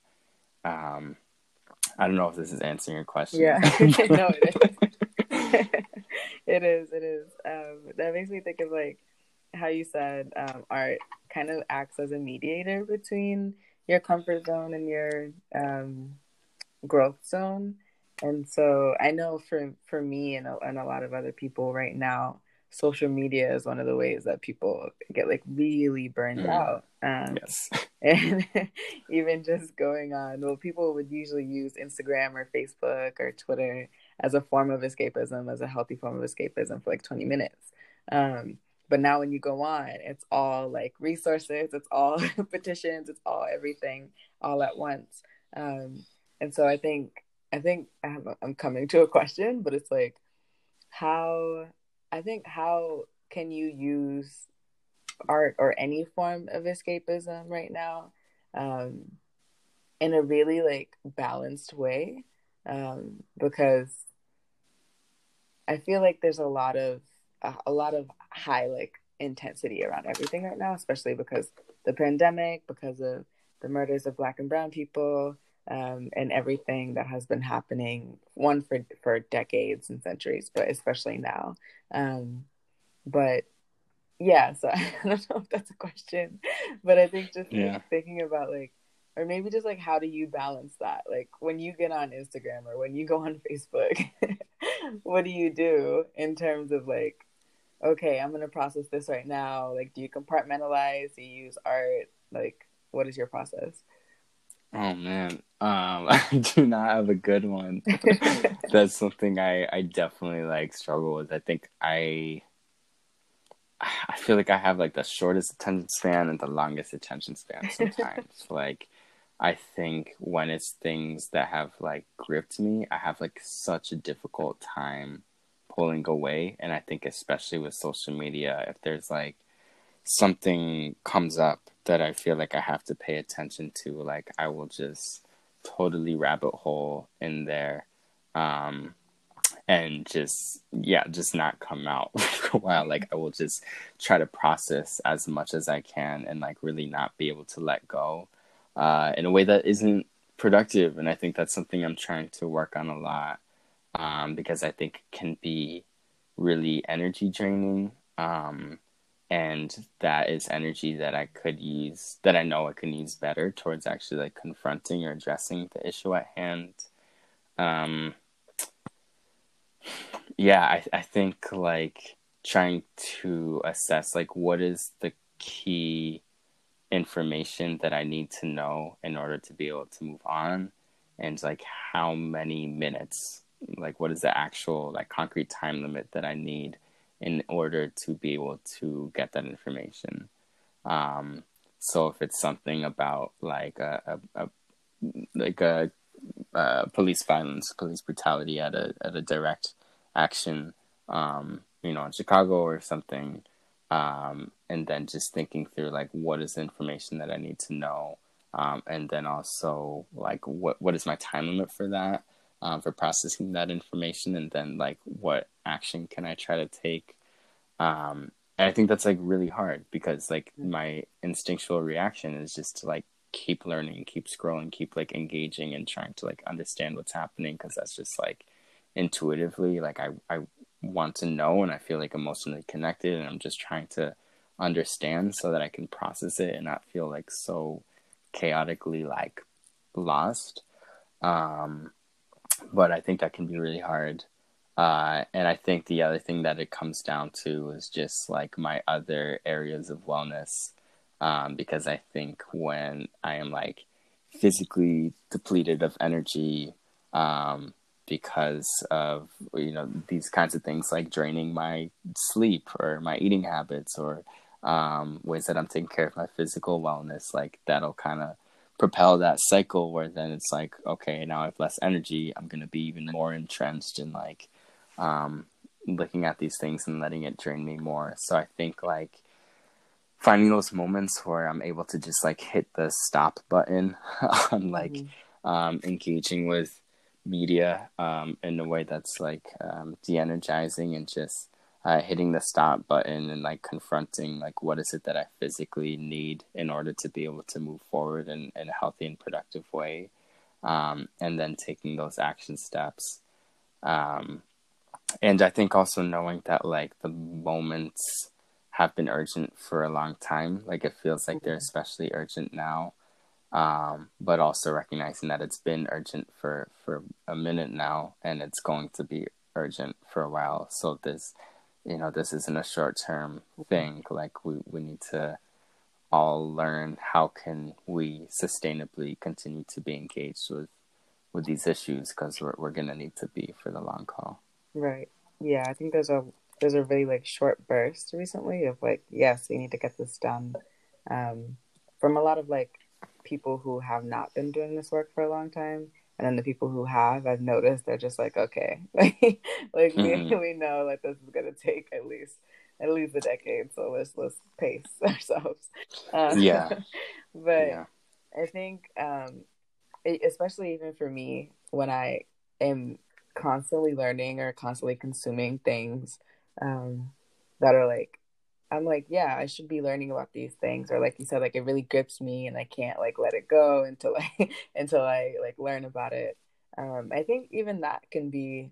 Um, I don't know if this is answering your question. Yeah, no, it is. it is. It is. Um, that makes me think of like how you said um, art kind of acts as a mediator between your comfort zone and your um, growth zone. And so I know for for me and a, and a lot of other people right now, social media is one of the ways that people get like really burned mm. out. Um, yes. And even just going on, well, people would usually use Instagram or Facebook or Twitter as a form of escapism, as a healthy form of escapism for like 20 minutes. Um, but now when you go on, it's all like resources, it's all petitions, it's all everything all at once. Um, and so I think, I think I'm coming to a question, but it's like, how I think how can you use art or any form of escapism right now? Um, in a really like balanced way um, because I feel like there's a lot of uh, a lot of high like intensity around everything right now, especially because the pandemic, because of the murders of Black and Brown people, um, and everything that has been happening one for for decades and centuries, but especially now. Um, but yeah, so I don't know if that's a question, but I think just yeah. like, thinking about like or maybe just like how do you balance that? Like when you get on instagram or when you go on facebook what do you do in terms of like okay i'm gonna process this right now. Like do you compartmentalize? Do you use art? Like what is your process oh man um i do not have a good one that's something i i definitely like struggle with i think i I feel like I have like the shortest attention span and the longest attention span sometimes. like I think when it's things that have like gripped me, I have like such a difficult time pulling away. And I think especially with social media, if there's like something comes up that I feel like I have to pay attention to, like I will just totally rabbit hole in there. Um, and just yeah just not come out for a while like i will just try to process as much as i can and like really not be able to let go uh, in a way that isn't productive. And I think that's something I'm trying to work on a lot um, because I think it can be really energy draining. Um, and that is energy that I could use, that I know I can use better towards actually like confronting or addressing the issue at hand. Um, yeah, I, I think like trying to assess like what is the key information that I need to know in order to be able to move on and like how many minutes like what is the actual like concrete time limit that I need in order to be able to get that information. Um so if it's something about like a, a, a like a, a, police violence police brutality at a at a direct action um you know in Chicago or something um, and then just thinking through like what is the information that I need to know, um, and then also like what what is my time limit for that, um, for processing that information, and then like what action can I try to take. Um, and I think that's like really hard because like mm-hmm. my instinctual reaction is just to like keep learning, keep scrolling, keep like engaging and trying to like understand what's happening because that's just like intuitively like I I want to know and I feel like emotionally connected and I'm just trying to understand so that I can process it and not feel like so chaotically like lost. Um, but I think that can be really hard. Uh, and I think the other thing that it comes down to is just like my other areas of wellness. Um, because I think when I am like physically depleted of energy, um, because of you know these kinds of things like draining my sleep or my eating habits or um, ways that I'm taking care of my physical wellness. Like that'll kind of propel that cycle where then it's like okay now I have less energy. I'm gonna be even more entrenched in like um, looking at these things and letting it drain me more. So I think like finding those moments where I'm able to just like hit the stop button on like mm-hmm. um, engaging with media um, in a way that's like um, de-energizing and just uh, hitting the stop button and like confronting like what is it that I physically need in order to be able to move forward in, in a healthy and productive way, um, and then taking those action steps. Um, and I think also knowing that like the moments have been urgent for a long time, like it feels like they're mm-hmm. especially urgent now. Um, but also recognizing that it's been urgent for for a minute now and it's going to be urgent for a while. So this you know this isn't a short term thing. Like we, we need to all learn how can we sustainably continue to be engaged with with these issues because we're, we're gonna need to be for the long haul right. Yeah i think there's a there's a really like short burst recently of like yes we need to get this done. Um, from a lot of like people who have not been doing this work for a long time and then the people who have i've noticed they're just like okay. Like mm-hmm. we, we know like this is going to take at least at least a decade so let's let's pace ourselves. Um, yeah. but yeah. i think um especially even for me when I am constantly learning or constantly consuming things um, that are like I'm like, yeah, I should be learning about these things. Or like you said, like it really grips me and I can't like let it go until I until I like learn about it. Um, I think even that can be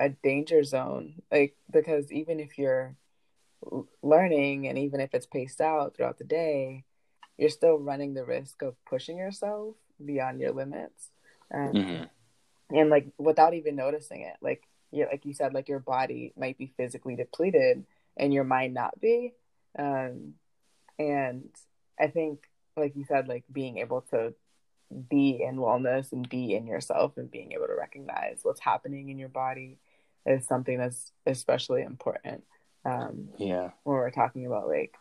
a danger zone. Like because even if you're learning and even if it's paced out throughout the day, you're still running the risk of pushing yourself beyond your limits. Um, mm-hmm. And like without even noticing it. Like you like you said, like your body might be physically depleted and your mind not be. Um, and I think, like you said, like being able to be in wellness and be in yourself and being able to recognize what's happening in your body is something that's especially important. Um, yeah. When we're talking about like,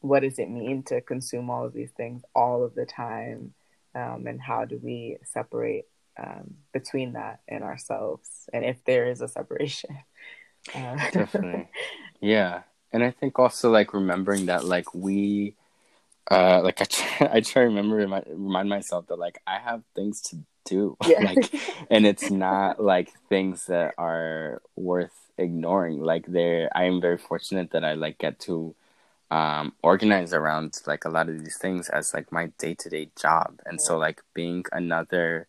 what does it mean to consume all of these things all of the time? Um, and how do we separate um, between that and ourselves? And if there is a separation. Uh, Definitely. Yeah, and I think also like remembering that like we, uh, like I try, I try to remember remind, remind myself that like I have things to do, yeah. like, and it's not like things that are worth ignoring. Like there, I am very fortunate that I like get to um, organize around like a lot of these things as like my day to day job, and so like being another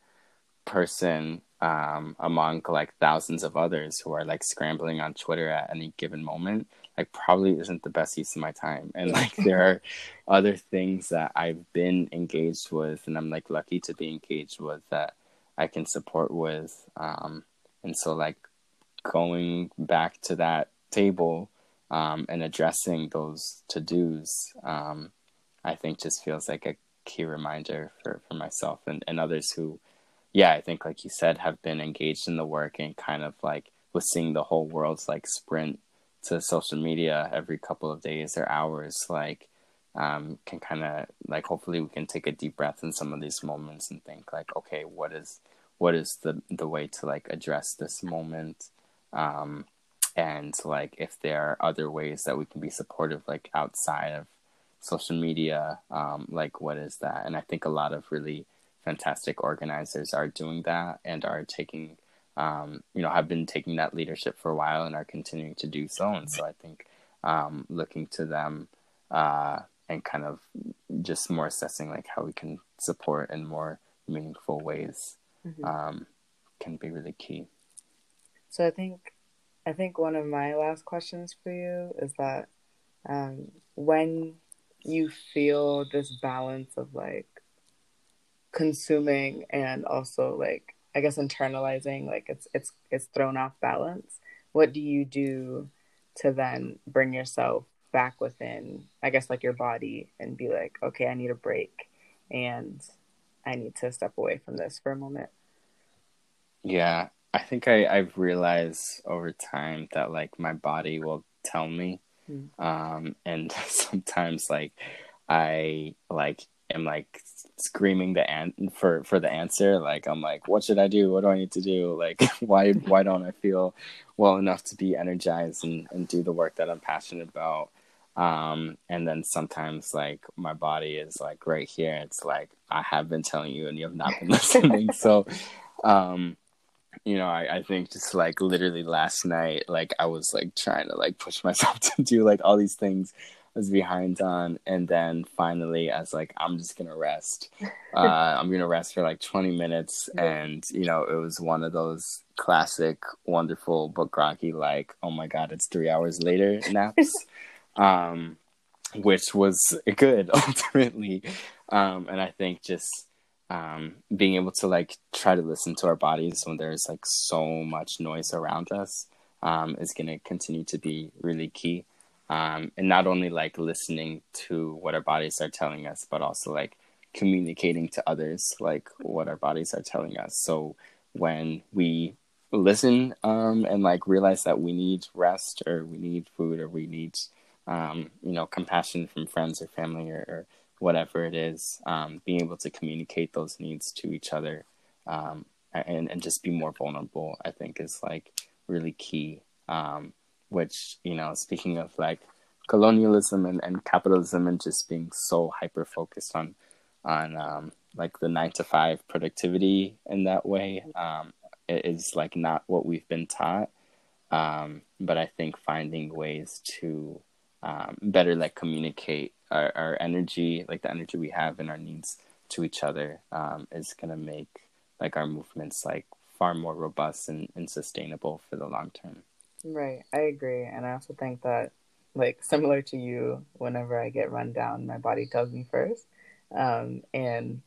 person um, among like thousands of others who are like scrambling on Twitter at any given moment, like probably isn't the best use of my time. And like there are other things that I've been engaged with, and I'm like lucky to be engaged with that I can support with. Um, and so like going back to that table um, and addressing those to dos, um, I think just feels like a key reminder for, for myself and, and others who yeah, I think like you said, have been engaged in the work and kind of like with seeing the whole world's like sprint to social media every couple of days or hours, like um, can kind of like hopefully we can take a deep breath in some of these moments and think like, okay, what is what is the the way to like address this moment, um, and like if there are other ways that we can be supportive like outside of social media, um, like what is that? And I think a lot of really fantastic organizers are doing that and are taking um, you know have been taking that leadership for a while and are continuing to do so and so i think um, looking to them uh, and kind of just more assessing like how we can support in more meaningful ways mm-hmm. um, can be really key so i think i think one of my last questions for you is that um, when you feel this balance of like consuming and also like I guess internalizing like it's it's it's thrown off balance. What do you do to then bring yourself back within I guess like your body and be like, okay, I need a break and I need to step away from this for a moment. Yeah. I think I, I've realized over time that like my body will tell me. Mm. Um and sometimes like I like am like screaming the an- for for the answer. Like i'm like what should i do? What do i need to do? Like why why don't i feel well enough to be energized and, and do the work that i'm passionate about? Um and then sometimes like my body is like right here. It's like i have been telling you and you have not been listening. So um you know I, I think just like literally last night like i was like trying to like push myself to do like all these things was behind on and then finally i was like i'm just gonna rest. Uh, i'm gonna rest for like 20 minutes and you know it was one of those classic wonderful but groggy like oh my god it's three hours later naps um, which was good ultimately. Um, and i think just um, being able to like try to listen to our bodies when there's like so much noise around us um, is going to continue to be really key um, and not only like listening to what our bodies are telling us, but also like communicating to others like what our bodies are telling us. So when we listen um, and like realize that we need rest or we need food or we need um, you know compassion from friends or family or, or whatever it is, um, being able to communicate those needs to each other um, and and just be more vulnerable, I think is like really key. Which you know speaking of like colonialism and, and capitalism and just being so hyper focused on on um, like the nine to five productivity in that way um, is like not what we've been taught. Um, but I think finding ways to um, better like communicate our, our energy, like the energy we have and our needs to each other, um, is gonna make like our movements like far more robust and, and sustainable for the long term. Right, I agree, and I also think that like similar to you, whenever I get run down, my body tells me first, um, and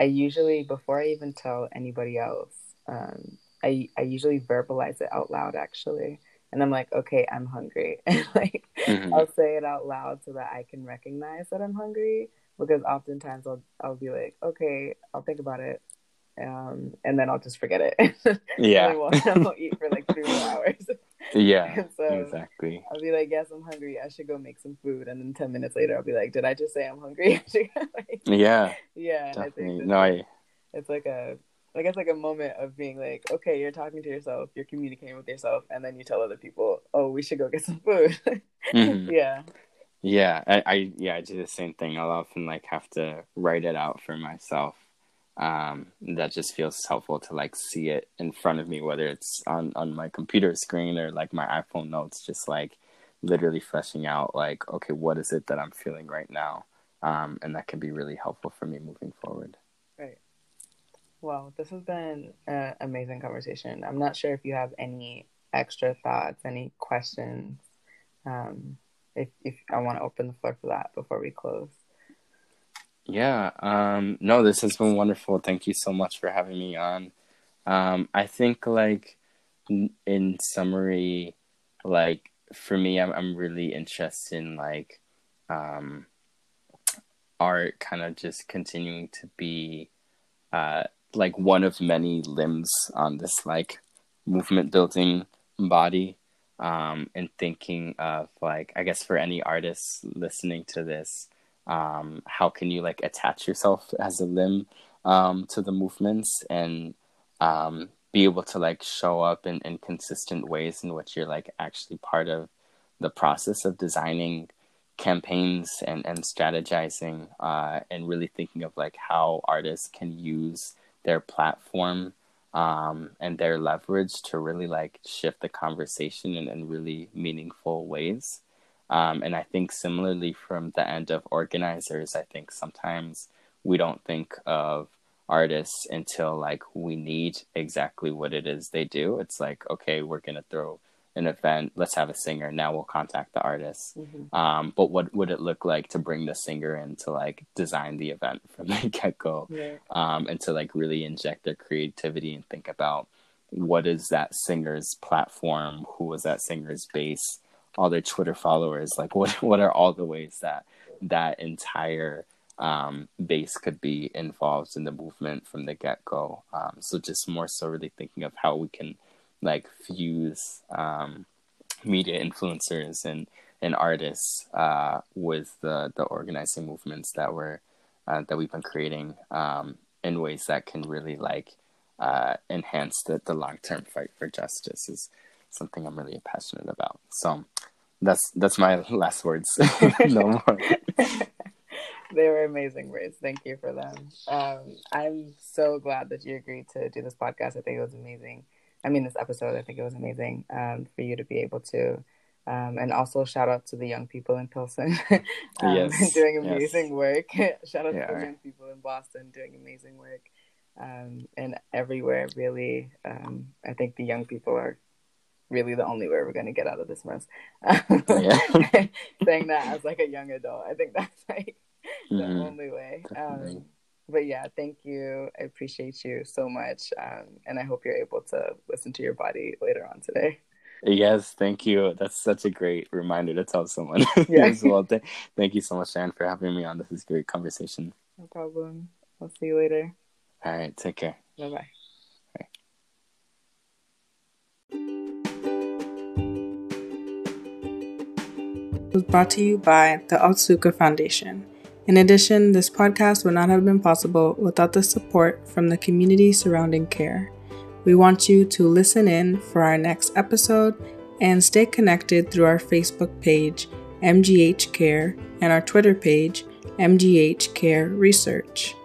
I usually before I even tell anybody else, um, I I usually verbalize it out loud actually. And I'm like, okay, I'm hungry. And like mm-hmm. I'll say it out loud so that I can recognize that I'm hungry because oftentimes I'll I'll be like, okay, I'll think about it. Um, and then I'll just forget it. Yeah. I, won't, I won't eat for like three more hours. Yeah. so exactly. I'll be like, yes, I'm hungry. I should go make some food. And then 10 minutes later, I'll be like, did I just say I'm hungry? like, yeah. Yeah. Definitely. I think no, I. It's like a I guess like a moment of being like, okay, you're talking to yourself, you're communicating with yourself, and then you tell other people, oh, we should go get some food. mm-hmm. Yeah. Yeah, I, I, yeah I do the same thing. I'll often like have to write it out for myself. Um, that just feels helpful to like see it in front of me, whether it's on on my computer screen or like my iPhone notes, just like literally fleshing out like, okay, what is it that I'm feeling right now, um, and that can be really helpful for me moving forward. Right. Well, this has been an amazing conversation. I'm not sure if you have any extra thoughts, any questions. Um, if if I want to open the floor for that before we close. Yeah. Um, no, this has been wonderful. Thank you so much for having me on. Um, I think like in summary, like for me, I'm I'm really interested in like um, art kind of just continuing to be uh, like one of many limbs on this like movement building body um, and thinking of like i guess for any artists listening to this um, how can you like attach yourself as a limb um, to the movements and um, be able to like show up in, in consistent ways in which you're like actually part of the process of designing campaigns and, and strategizing uh, and really thinking of like how artists can use their platform um, and their leverage to really like shift the conversation in, in really meaningful ways. Um, and I think similarly from the end of organizers, I think sometimes we don't think of artists until like we need exactly what it is they do. It's like, okay, we're going to throw an event let's have a singer now we'll contact the artist mm-hmm. um, but what would it look like to bring the singer in to like design the event from the get-go yeah. um, and to like really inject their creativity and think about what is that singer's platform who was that singer's base all their twitter followers like what what are all the ways that that entire um, base could be involved in the movement from the get-go? Um, so just more so really thinking of how we can like fuse um, media influencers and and artists uh, with the the organizing movements that we're uh, that we've been creating um, in ways that can really like uh, enhance the, the long term fight for justice is something I'm really passionate about. So that's that's my last words. no more. they were amazing words. Thank you for them. Um, I'm so glad that you agreed to do this podcast. I think it was amazing. I mean, this episode, I think it was amazing um, for you to be able to. Um, and also shout out to the young people in Pilsen um, yes. doing amazing yes. work. shout out yeah. to the young people in Boston doing amazing work. Um, and everywhere, really, um, I think the young people are really the only way we're going to get out of this mess. Saying that as like a young adult, I think that's like mm-hmm. the only way. Um, but yeah, thank you. I appreciate you so much. Um, and I hope you're able to listen to your body later on today. Yes, thank you. That's such a great reminder to tell someone yeah. well. Th- thank you so much, Sharon, for having me on. This is great conversation. No problem. I'll see you later. All right, take care. Bye bye. Was brought to you by the Otsuka Foundation. In addition, this podcast would not have been possible without the support from the community surrounding CARE. We want you to listen in for our next episode and stay connected through our Facebook page, MGH Care, and our Twitter page, MGH Care Research.